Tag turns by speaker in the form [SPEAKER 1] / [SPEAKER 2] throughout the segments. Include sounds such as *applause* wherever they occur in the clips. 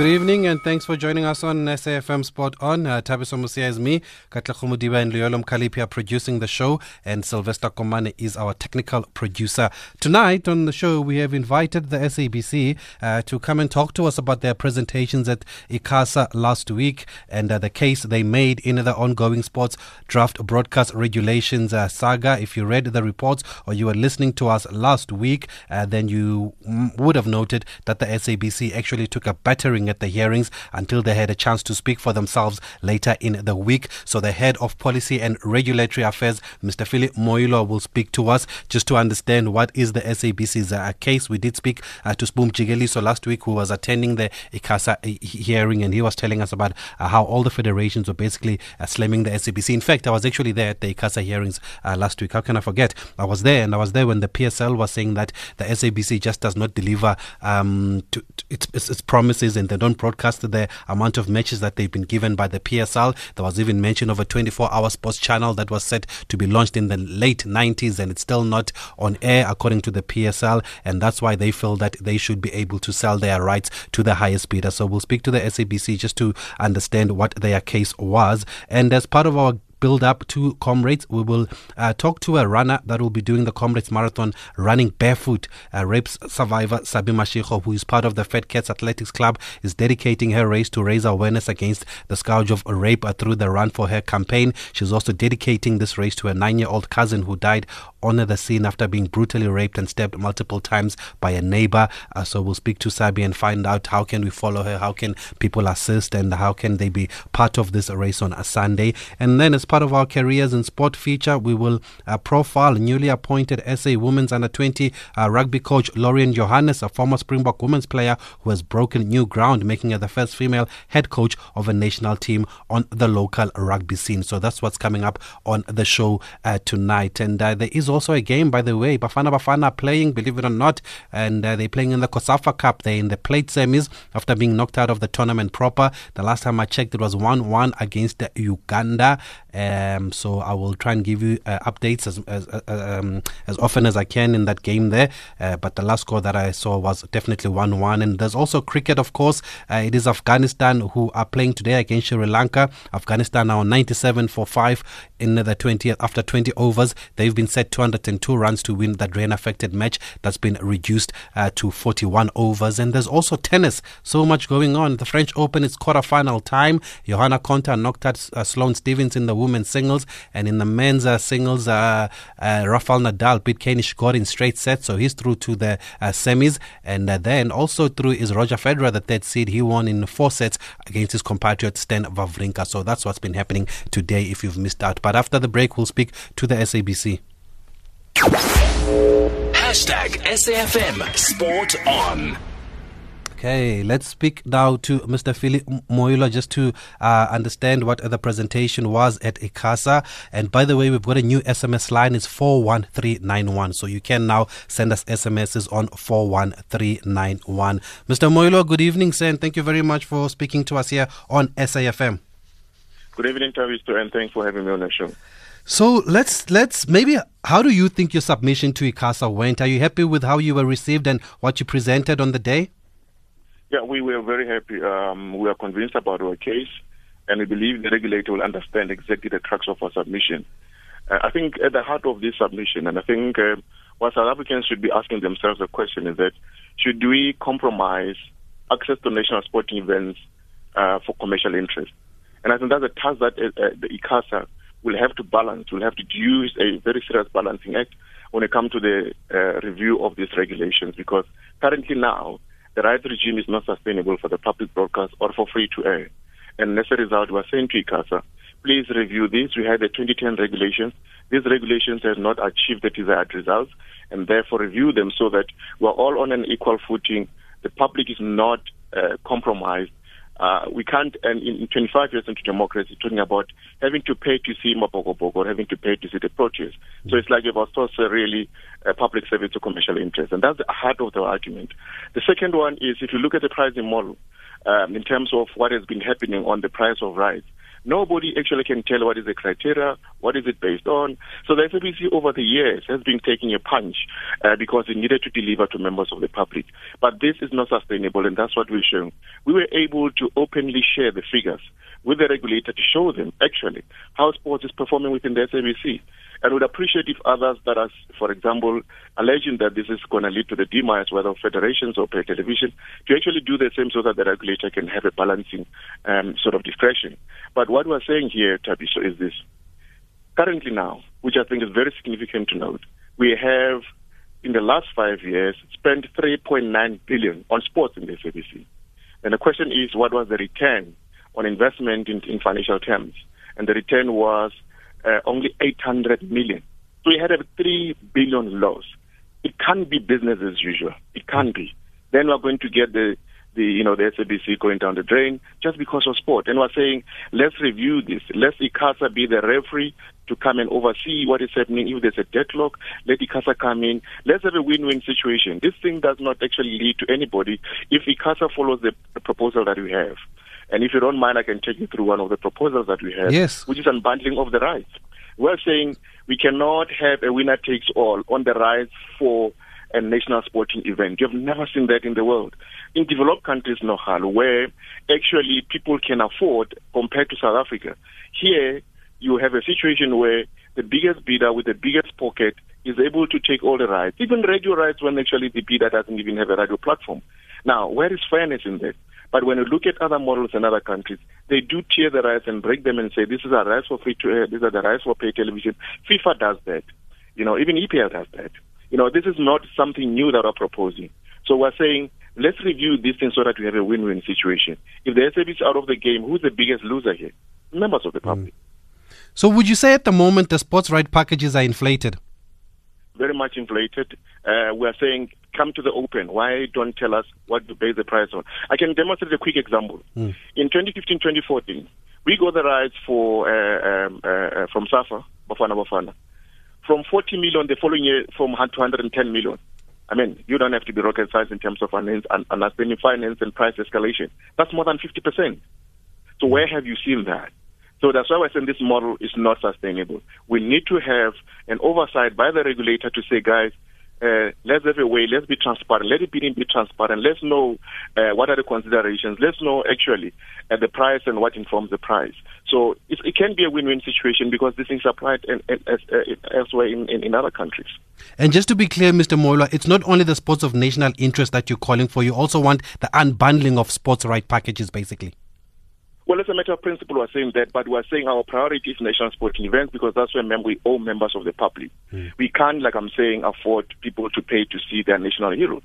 [SPEAKER 1] Good evening and thanks for joining us on SAFM Sport On. Uh, Thabiso Mosia is me, Katla Khumudiba and Luyolo Mkhaliphi are producing the show and Sylvester Komane is our technical producer. Tonight on the show we have invited the SABC uh, to come and talk to us about their presentations at ICASA last week and uh, the case they made in the ongoing sports draft broadcast regulations uh, saga. If you read the reports or you were listening to us last week, uh, then you m- would have noted that the SABC actually took a battering at the hearings until they had a chance to speak for themselves later in the week. So the head of policy and regulatory affairs, Mr. Philip Moilwa, will speak to us just to understand what is the SABC's uh, case. We did speak uh, to Spoom Jigeliso last week, who was attending the ICASA uh, hearing, and he was telling us about uh, how all the federations were basically uh, slamming the SABC. In fact, I was actually there at the ICASA hearings uh, last week. How can I forget? I was there, and I was there when the PSL was saying that the SABC just does not deliver um, to, to its, its, its promises and they don't broadcast the amount of matches that they've been given by the PSL. There was even mention of a 24 hour sports channel that was set to be launched in the late 90s and it's still not on air according to the PSL. And that's why they feel that they should be able to sell their rights to the highest bidder. So we'll speak to the SABC just to understand what their case was. And as part of our build up to Comrades. We will uh, talk to a runner that will be doing the Comrades Marathon running barefoot. Uh, rape survivor Sabi Mashiko, who is part of the Fat Cats Athletics Club, is dedicating her race to raise awareness against the scourge of rape uh, through the Run for Her campaign. She's also dedicating this race to a nine year old cousin who died on the scene after being brutally raped and stabbed multiple times by a neighbor. Uh, so we'll speak to Sabi and find out how can we follow her, how can people assist, and how can they be part of this race on a Sunday. And then as part of our careers in sport feature, we will uh, profile newly appointed SA Women's Under 20 uh, rugby coach Lorian Johannes, a former Springbok women's player who has broken new ground, making her the first female head coach of a national team on the local rugby scene. So that's what's coming up on the show uh, tonight. And uh, there is also a game, by the way. Bafana Bafana playing, believe it or not, and uh, they're playing in the COSAFA Cup. They're in the plate semis after being knocked out of the tournament proper. The last time I checked, it was 1 1 against Uganda. Um, so I will try and give you uh, updates as as, uh, um, as often as I can in that game there. Uh, but the last score that I saw was definitely 1 1. And there's also cricket, of course. Uh, it is Afghanistan who are playing today against Sri Lanka. Afghanistan now 97 for 5 in the 20th after 20 overs. They've been set 202 runs to win that rain affected match. That's been reduced uh, to 41 overs. And there's also tennis. So much going on. The French Open is quarter-final time. Johanna Konta knocked out uh, Sloane Stevens in the women's singles. And in the men's uh, singles, uh, uh, Rafael Nadal beat Kei Nishikori in straight sets. So he's through to the uh, semis. And then also through is Roger Federer, the third seed. He won in four sets against his compatriot Stan Wawrinka. So that's what's been happening today if you've missed out. But after the break, we'll speak to the SABC.
[SPEAKER 2] Hashtag SAFM Sport On.
[SPEAKER 1] Okay, let's speak now to Mr. Philip Moilwa just to uh, understand what the presentation was at ICASA. And by the way, we've got a new SMS line, it's 41391. So you can now send us SMSs on 41391. Mr. Moilwa, good evening, sir, and thank you very much for speaking to us here on SAFM.
[SPEAKER 3] Good evening, Tavisto, and thanks for having me on the show.
[SPEAKER 1] So let's let's maybe how do you think your submission to ICASA went? Are you happy with how you were received and what you presented on the day?
[SPEAKER 3] Yeah, we were very happy. Um, we are convinced about our case, and we believe the regulator will understand exactly the crux of our submission. Uh, I think at the heart of this submission, and I think uh, what South Africans should be asking themselves the question is that should we compromise access to national sporting events uh, for commercial interest? And I think that's a task that uh, the ICASA will have to balance, will have to use a very serious balancing act when it comes to the uh, review of these regulations because currently now the rights regime is not sustainable for the public broadcast or for free to air. And as a result, we're saying to ICASA, please review this. We had the 2010 regulations. These regulations have not achieved the desired results, and therefore review them so that we're all on an equal footing. The public is not uh, compromised. Uh, we can't, and in, in 25 years into democracy, talking about having to pay to see Mabogobog or having to pay to see the Proteas. So it's like was also really a public service to commercial interest. And that's the heart of the argument. The second one is if you look at the pricing model, um, in terms of what has been happening on the price of rights, Nobody actually can tell what is the criteria, what is it based on. So the SABC over the years has been taking a punch uh, because it needed to deliver to members of the public. But this is not sustainable, and that's what we're showing. We were able to openly share the figures with the regulator to show them actually how sports is performing within the SABC. And would appreciate if others that are, for example, alleging that this is going to lead to the demise, whether of federations or pay television, to actually do the same so that the regulator can have a balancing um, sort of discretion. But what we're saying here, Tabiso, is this. Currently now, which I think is very significant to note, we have, in the last five years, spent 3.9 billion on sports in the SABC. And the question is, what was the return on investment in, in financial terms? And the return was uh, only 800 million. So we had a 3 billion loss. It can't be business as usual. It can't be. Then we're going to get the, the you know, the SABC going down the drain just because of sport. And we're saying, let's review this. Let ICASA be the referee to come and oversee what is happening. If there's a deadlock, let ICASA come in. Let's have a win-win situation. This thing does not actually lead to anybody if ICASA follows the, the proposal that we have. And if you don't mind, I can take you through one of the proposals that we have,
[SPEAKER 1] yes.
[SPEAKER 3] which is unbundling of the rights. We're saying we cannot have a winner takes all on the rights for a national sporting event. You've never seen that in the world. In developed countries, Nohal, where actually people can afford compared to South Africa. Here, you have a situation where the biggest bidder with the biggest pocket is able to take all the rights, even radio rights when actually the bidder doesn't even have a radio platform. Now, where is fairness in that? But when you look at other models in other countries, they do tear the rights and break them and say, this is our rights for free to air, these are the rights for pay television. FIFA does that. You know, even EPL does that. You know, this is not something new that we're proposing. So we're saying, let's review this thing so that we have a win-win situation. If the SAB is out of the game, who's the biggest loser here? Members of the public.
[SPEAKER 1] Mm. So would you say at the moment the sports right packages are inflated?
[SPEAKER 3] Very much inflated. Uh, we're saying come to the open. Why don't tell us what to base the price on? I can demonstrate a quick example.
[SPEAKER 1] Mm.
[SPEAKER 3] In 2015, 2014, we got the rights for uh, um, uh, uh, from SAFA, Bafana Bafana, from 40 million the following year from 210 million. I mean, you don't have to be rocket science in terms of understanding finance and price escalation. That's more than 50%. So where have you seen that? So that's why we're saying this model is not sustainable. We need to have an oversight by the regulator to say, guys, uh, let's have a way, let's be transparent, let it be, be transparent, let's know uh, what are the considerations, let's know actually uh, the price and what informs the price. So it, it can be a win-win situation because things are applied in, in, uh, elsewhere in, in, other countries.
[SPEAKER 1] And just to be clear, Mr. Moilwa, it's not only the sports of national interest that you're calling for, you also want the unbundling of sports right packages, basically.
[SPEAKER 3] Well, as a matter of principle, we're saying that, but we're saying our priority is national sporting events because that's where mem- we owe members of the public. Mm. We can't, like I'm saying, afford people to pay to see their national heroes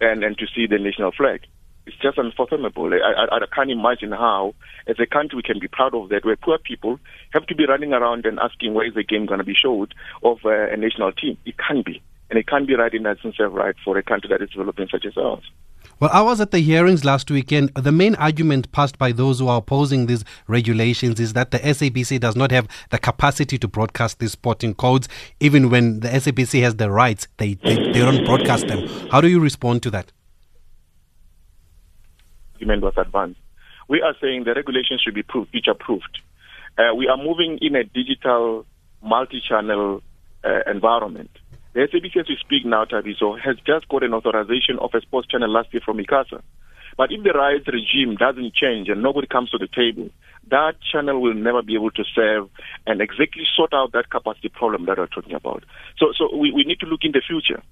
[SPEAKER 3] and, and to see the national flag. It's just unfathomable. I, I, I can't imagine how, as a country, we can be proud of that, where poor people have to be running around and asking where is the game going to be showed of uh, a national team. It can't be. And it can't be right in that sense of right for a country that is developing such as ours.
[SPEAKER 1] Well, I was at the hearings last weekend. The main argument passed by those who are opposing these regulations is that the SABC does not have the capacity to broadcast these sporting codes. Even when the SABC has the rights, they, they, they don't broadcast them. How do you respond to that?
[SPEAKER 3] The argument was advanced. We are saying the regulations should be future proofed. Uh, we are moving in a digital, multi channel uh, environment. The SABC, as we speak now, Tabiso, has just got an authorization of a sports channel last year from ICASA. But if the rights regime doesn't change and nobody comes to the table, that channel will never be able to serve and exactly sort out that capacity problem that we're talking about. So, so we, we need to look in the future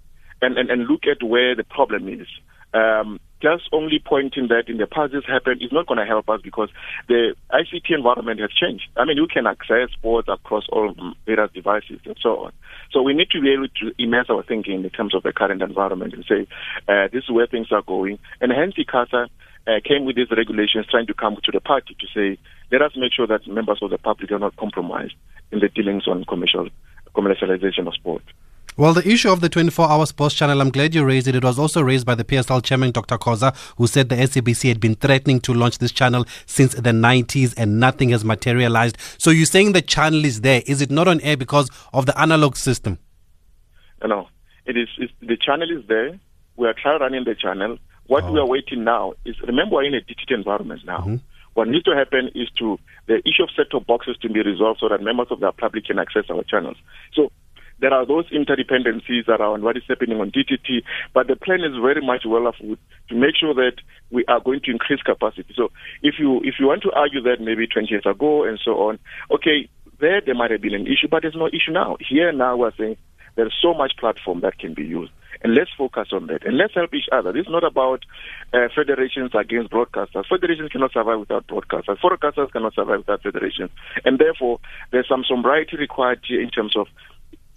[SPEAKER 3] and, and, and look at where the problem is. Um, just only pointing that in the past this happened is not going to help us because the ICT environment has changed. I mean, you can access sports across all various devices and so on. So we need to be able to immerse our thinking in terms of the current environment and say, uh, this is where things are going. And hence, ICASA uh, came with these regulations trying to come to the party to say, let us make sure that members of the public are not compromised in the dealings on commercial commercialization of sport.
[SPEAKER 1] Well, the issue of the 24 hour sports channel, I'm glad you raised it. It was also raised by the PSL chairman, Dr. Khoza, who said the SABC had been threatening to launch this channel since the 90s and nothing has materialized. So you're saying the channel is there. Is it not on air because of the analog system?
[SPEAKER 3] No, it is. the channel is there. We are trying running the channel. What oh. we are waiting now is remember we're in a digital environment now. Mm-hmm. What needs to happen is to the issue of set-top boxes to be resolved so that members of the public can access our channels. So there are those interdependencies around what is happening on DTT, but the plan is very much well afoot to make sure that we are going to increase capacity. So if you if you want to argue that maybe 20 years ago and so on, okay, there there might have been an issue, but there's no issue now. Here now we're saying there's so much platform that can be used. And let's focus on that. And let's help each other. This is not about uh, federations against broadcasters. Federations cannot survive without broadcasters. Broadcasters cannot survive without federations. And therefore, there's some sobriety required here in terms of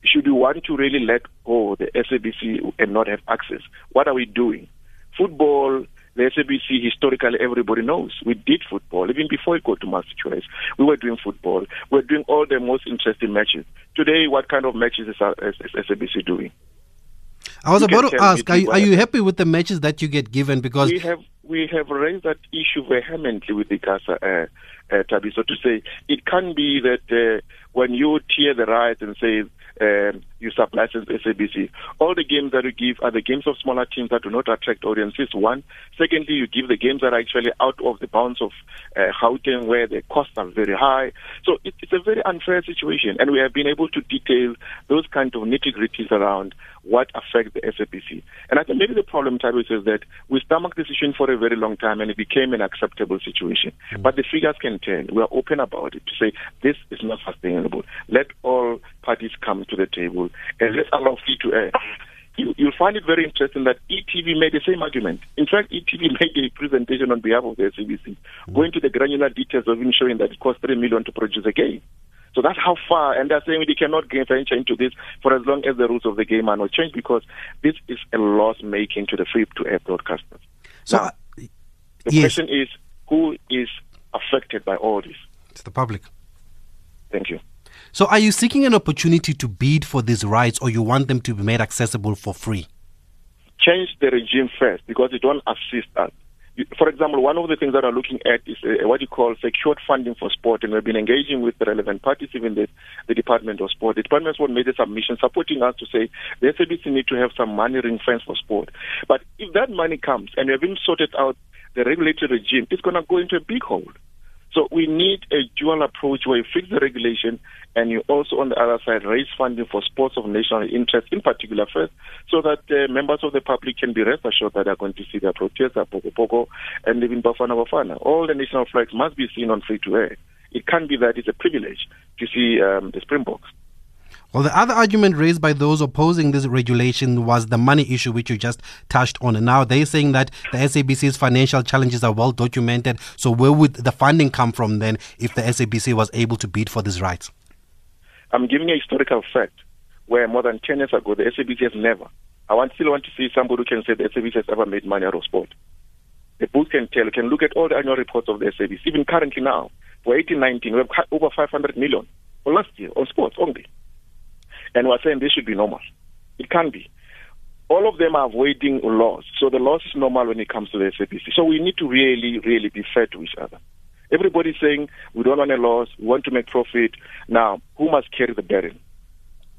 [SPEAKER 3] should we want to really let go the SABC and not have access? What are we doing? Football, the SABC historically everybody knows. We did football even before it go to MultiChoice. We were doing football. We were doing all the most interesting matches. Today, what kind of matches is, is, is SABC doing?
[SPEAKER 1] I was you about to ask: are you, are you happy with the matches that you get given? Because
[SPEAKER 3] we have we have raised that issue vehemently with the ICASA, uh, uh, Tabi. So to say, it can be that uh, when you tear the rights and say um, you sub-license SABC. All the games that you give are the games of smaller teams that do not attract audiences, one. Secondly, you give the games that are actually out of the bounds of uh, Gauteng where the costs are very high. So it, it's a very unfair situation, and we have been able to detail those kind of nitty-gritties around what affects the SABC. And I think maybe the problem, Tabitha, is that we stomached the decision for a very long time, and it became an acceptable situation. Mm-hmm. But the figures can turn. We are open about it to say this is not sustainable. Let all parties come to the table and let's allow free to air. You, will find it very interesting that ETV made the same argument. In fact, ETV *laughs* made a presentation on behalf of the SABC, mm-hmm. going to the granular details of showing that it cost three million to produce a game. So that's how far, and they're saying they cannot venture into this for as long as the rules of the game are not changed because this is a loss making to the free to air broadcasters. So, now, uh, the yes. question is who is affected by all this?
[SPEAKER 1] It's the public.
[SPEAKER 3] Thank you.
[SPEAKER 1] So, are you seeking an opportunity to bid for these rights or you want them to be made accessible for free?
[SPEAKER 3] Change the regime first because it won't assist us. For example, one of the things that I'm looking at is uh, what you call secured funding for sport, and we've been engaging with the relevant parties, even the, the Department of Sport. The Department of Sport made a submission supporting us to say the SABC need to have some money ring fence for sport. But if that money comes and we haven't sorted out the regulatory regime, it's going to go into a big hole. So we need a dual approach where you fix the regulation and you also, on the other side, raise funding for sports of national interest, in particular first, so that uh, members of the public can be rest assured that they're going to see their protester, Poko Poko, and even Bafana Bafana. All the national flags must be seen on free to air. It can't be that it's a privilege to see um, the Springboks.
[SPEAKER 1] Well, the other argument raised by those opposing this regulation was the money issue, which you just touched on. And now they're saying that the SABC's financial challenges are well documented. So, where would the funding come from then if the SABC was able to bid for these rights?
[SPEAKER 3] I'm giving a historical fact where more than 10 years ago, the SABC has never. I want, still want to see somebody who can say the SABC has ever made money out of sport. The book can tell, you can look at all the annual reports of the SABC, even currently now. For 18 19, we have over 500 million for last year on sports only and we're saying this should be normal. It can be. All of them are avoiding loss. So the loss is normal when it comes to the SABC. So we need to really, really be fair to each other. Everybody's saying we don't want a loss, we want to make profit. Now, who must carry the burden?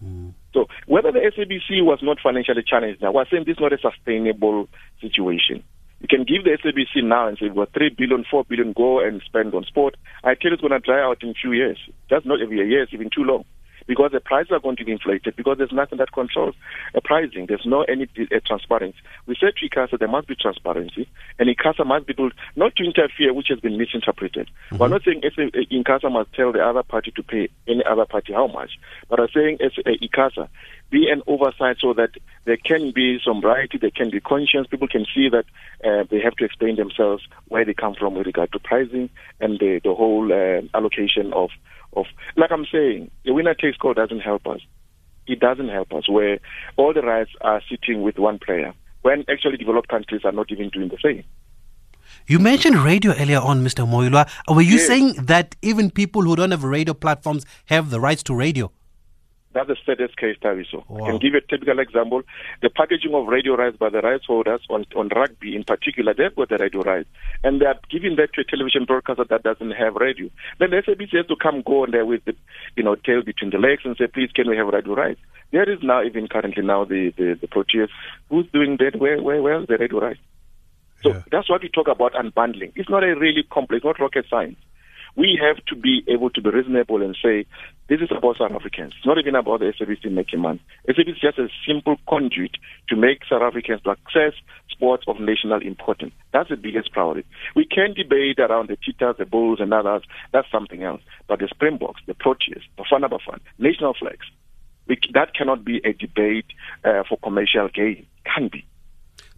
[SPEAKER 3] Mm. So whether the SABC was not financially challenged now, we're saying this is not a sustainable situation. You can give the SABC now and say, we've got 3 billion, 4 billion, go and spend on sport. I tell you it's going to dry out in a few years. That's not every year, it's even too long because the prices are going to be inflated because there's nothing that controls the pricing. There's no any uh, transparency. We said to ICASA there must be transparency, and ICASA must be able not to interfere, which has been misinterpreted. Mm-hmm. We're not saying ICASA must tell the other party to pay any other party how much, but I'm saying as ICASA be an oversight so that there can be some variety, there can be conscience, people can see that uh, they have to explain themselves where they come from with regard to pricing and the, the whole uh, allocation of of like I'm saying, the winner takes all doesn't help us. It doesn't help us where all the rights are sitting with one player when actually developed countries are not even doing the same.
[SPEAKER 1] You mentioned radio earlier on, Mr. Moilwa. Were you yes. saying that even people who don't have radio platforms have the rights to radio?
[SPEAKER 3] That's the saddest case, Taviso. Wow. I can give you a typical example. The packaging of radio rights by the rights holders on, on rugby in particular, they've got the radio rights. And they are giving that to a television broadcaster that doesn't have radio. Then the SABC has to come go on there with the you know, tail between the legs and say, please, can we have radio rights? There is now, even currently now, the, the, the Proteas. Who's doing that? Where, where, where the radio rights? So
[SPEAKER 1] Yeah.
[SPEAKER 3] that's what we talk about unbundling. It's not a really complex, not rocket science. We have to be able to be reasonable and say, this is about South Africans. Not even about the SABC making money. SABC is just a simple conduit to make South Africans access sports of national importance. That's the biggest priority. We can debate around the Cheetahs, the Bulls, and others. That's something else. But the Springboks, the Proteas, the Bafana Bafana, national flags, that cannot be a debate uh, for commercial gain. Can be.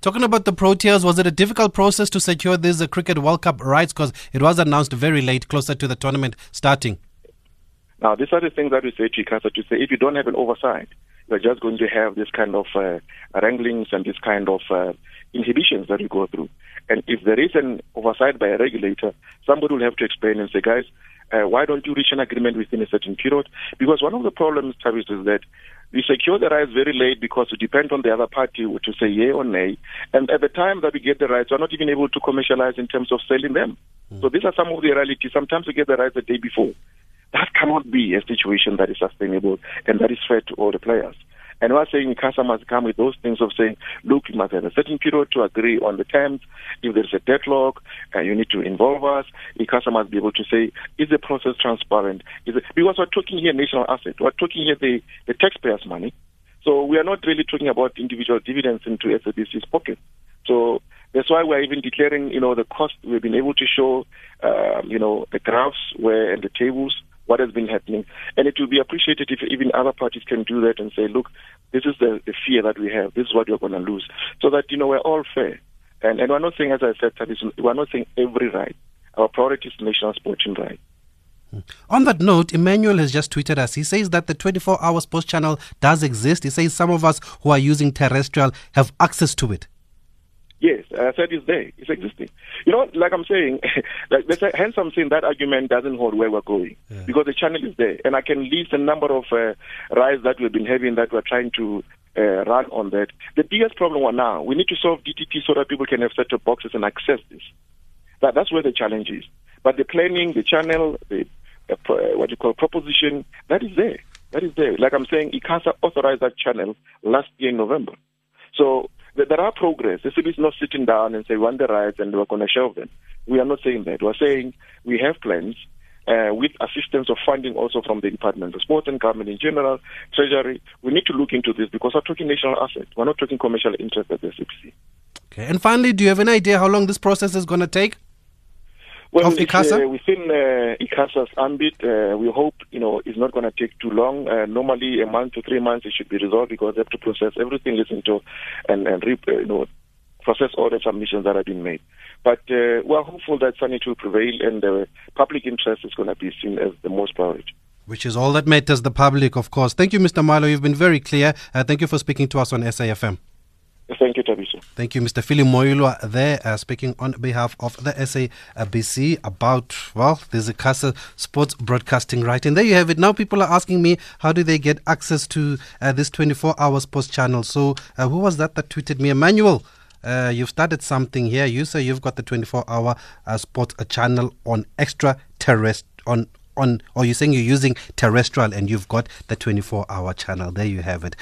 [SPEAKER 1] Talking about the Proteas, was it a difficult process to secure these Cricket World Cup rights? Because it was announced very late, closer to the tournament starting.
[SPEAKER 3] Now, these are the things that we say to ICASA to say if you don't have an oversight, you're just going to have this kind of uh, wranglings and this kind of uh, inhibitions that you go through. And if there is an oversight by a regulator, somebody will have to explain and say, guys, uh, why don't you reach an agreement within a certain period? Because one of the problems, Travis, is that we secure the rights very late because we depend on the other party to say yay or nay. And at the time that we get the rights, we're not even able to commercialize in terms of selling them. So these are some of the realities. Sometimes we get the rights the day before. That cannot be a situation that is sustainable and that is fair to all the players. And we're saying customers come with those things of saying, look, you must have a certain period to agree on the terms. If there's a deadlock, uh, you need to involve us. ICASA must be able to say, is the process transparent? Is it, because we're talking here national asset. We're talking here the, the taxpayers' money. So we are not really talking about individual dividends into SABC's pocket. So that's why we're even declaring, you know, the cost. We've been able to show, um, you know, the graphs where and the tables what has been happening. And it will be appreciated if even other parties can do that and say, look, this is the, the fear that we have. This is what you're going to lose. So that, you know, we're all fair. And, and we're not saying, as I said, we're not saying every right. Our priority is national sporting right. Hmm.
[SPEAKER 1] On that note, Emmanuel has just tweeted us. He says that the 24 hour sports channel does exist. He says some of us who are using terrestrial have access to it.
[SPEAKER 3] Yes, I said it's there. It's existing. You know, like I'm saying, *laughs* like hence I'm saying that argument doesn't hold where we're going because the channel is there, and I can list a number of uh, rides that we've been having that we're trying to uh, run on that. The biggest problem right now, we need to solve DTT so that people can have set-top boxes and access this. That that's where the challenge is. But the planning, the channel, the uh, uh, what you call proposition, that is there. That is there. Like I'm saying, ICASA authorized that channel last year in November. So there are progress. The city is not sitting down and say, we want the rights and we're going to shelve them. We are not saying that. We're saying we have plans uh, with assistance of funding also from the Department of Sport and Government in general, Treasury. We need to look into this because we're talking national asset. We're not talking commercial interest at the CPC.
[SPEAKER 1] Okay. And finally, do you have an idea how long this process is going to take?
[SPEAKER 3] Well,
[SPEAKER 1] Of ICASA?
[SPEAKER 3] uh, within uh, ICASA's ambit, uh, we hope you know it's not going to take too long. Uh, normally, a month to three months it should be resolved because they have to process everything, listen to, and and re- uh, you know process all the submissions that have been made. But uh, we're hopeful that sanity will prevail and the public interest is going to be seen as the most priority.
[SPEAKER 1] Which is all that matters, the public, of course. Thank you, Mr. Moilwa. You've been very clear. Uh, thank you for speaking to us on SAFM.
[SPEAKER 3] Thank you, Tabiso.
[SPEAKER 1] Thank you, Mr. Philip Moilwa, there uh, speaking on behalf of the SABC about, well, there's ICASA sports broadcasting right. And there you have it. Now people are asking me, how do they get access to uh, this 24 hour sports channel? So, uh, who was that that tweeted me? Emmanuel. Uh, you've started something here. You say you've got the 24 hour uh, sports uh, channel on extra terrestrial, on on or you're saying you're using terrestrial and you've got the 24 hour channel there you have it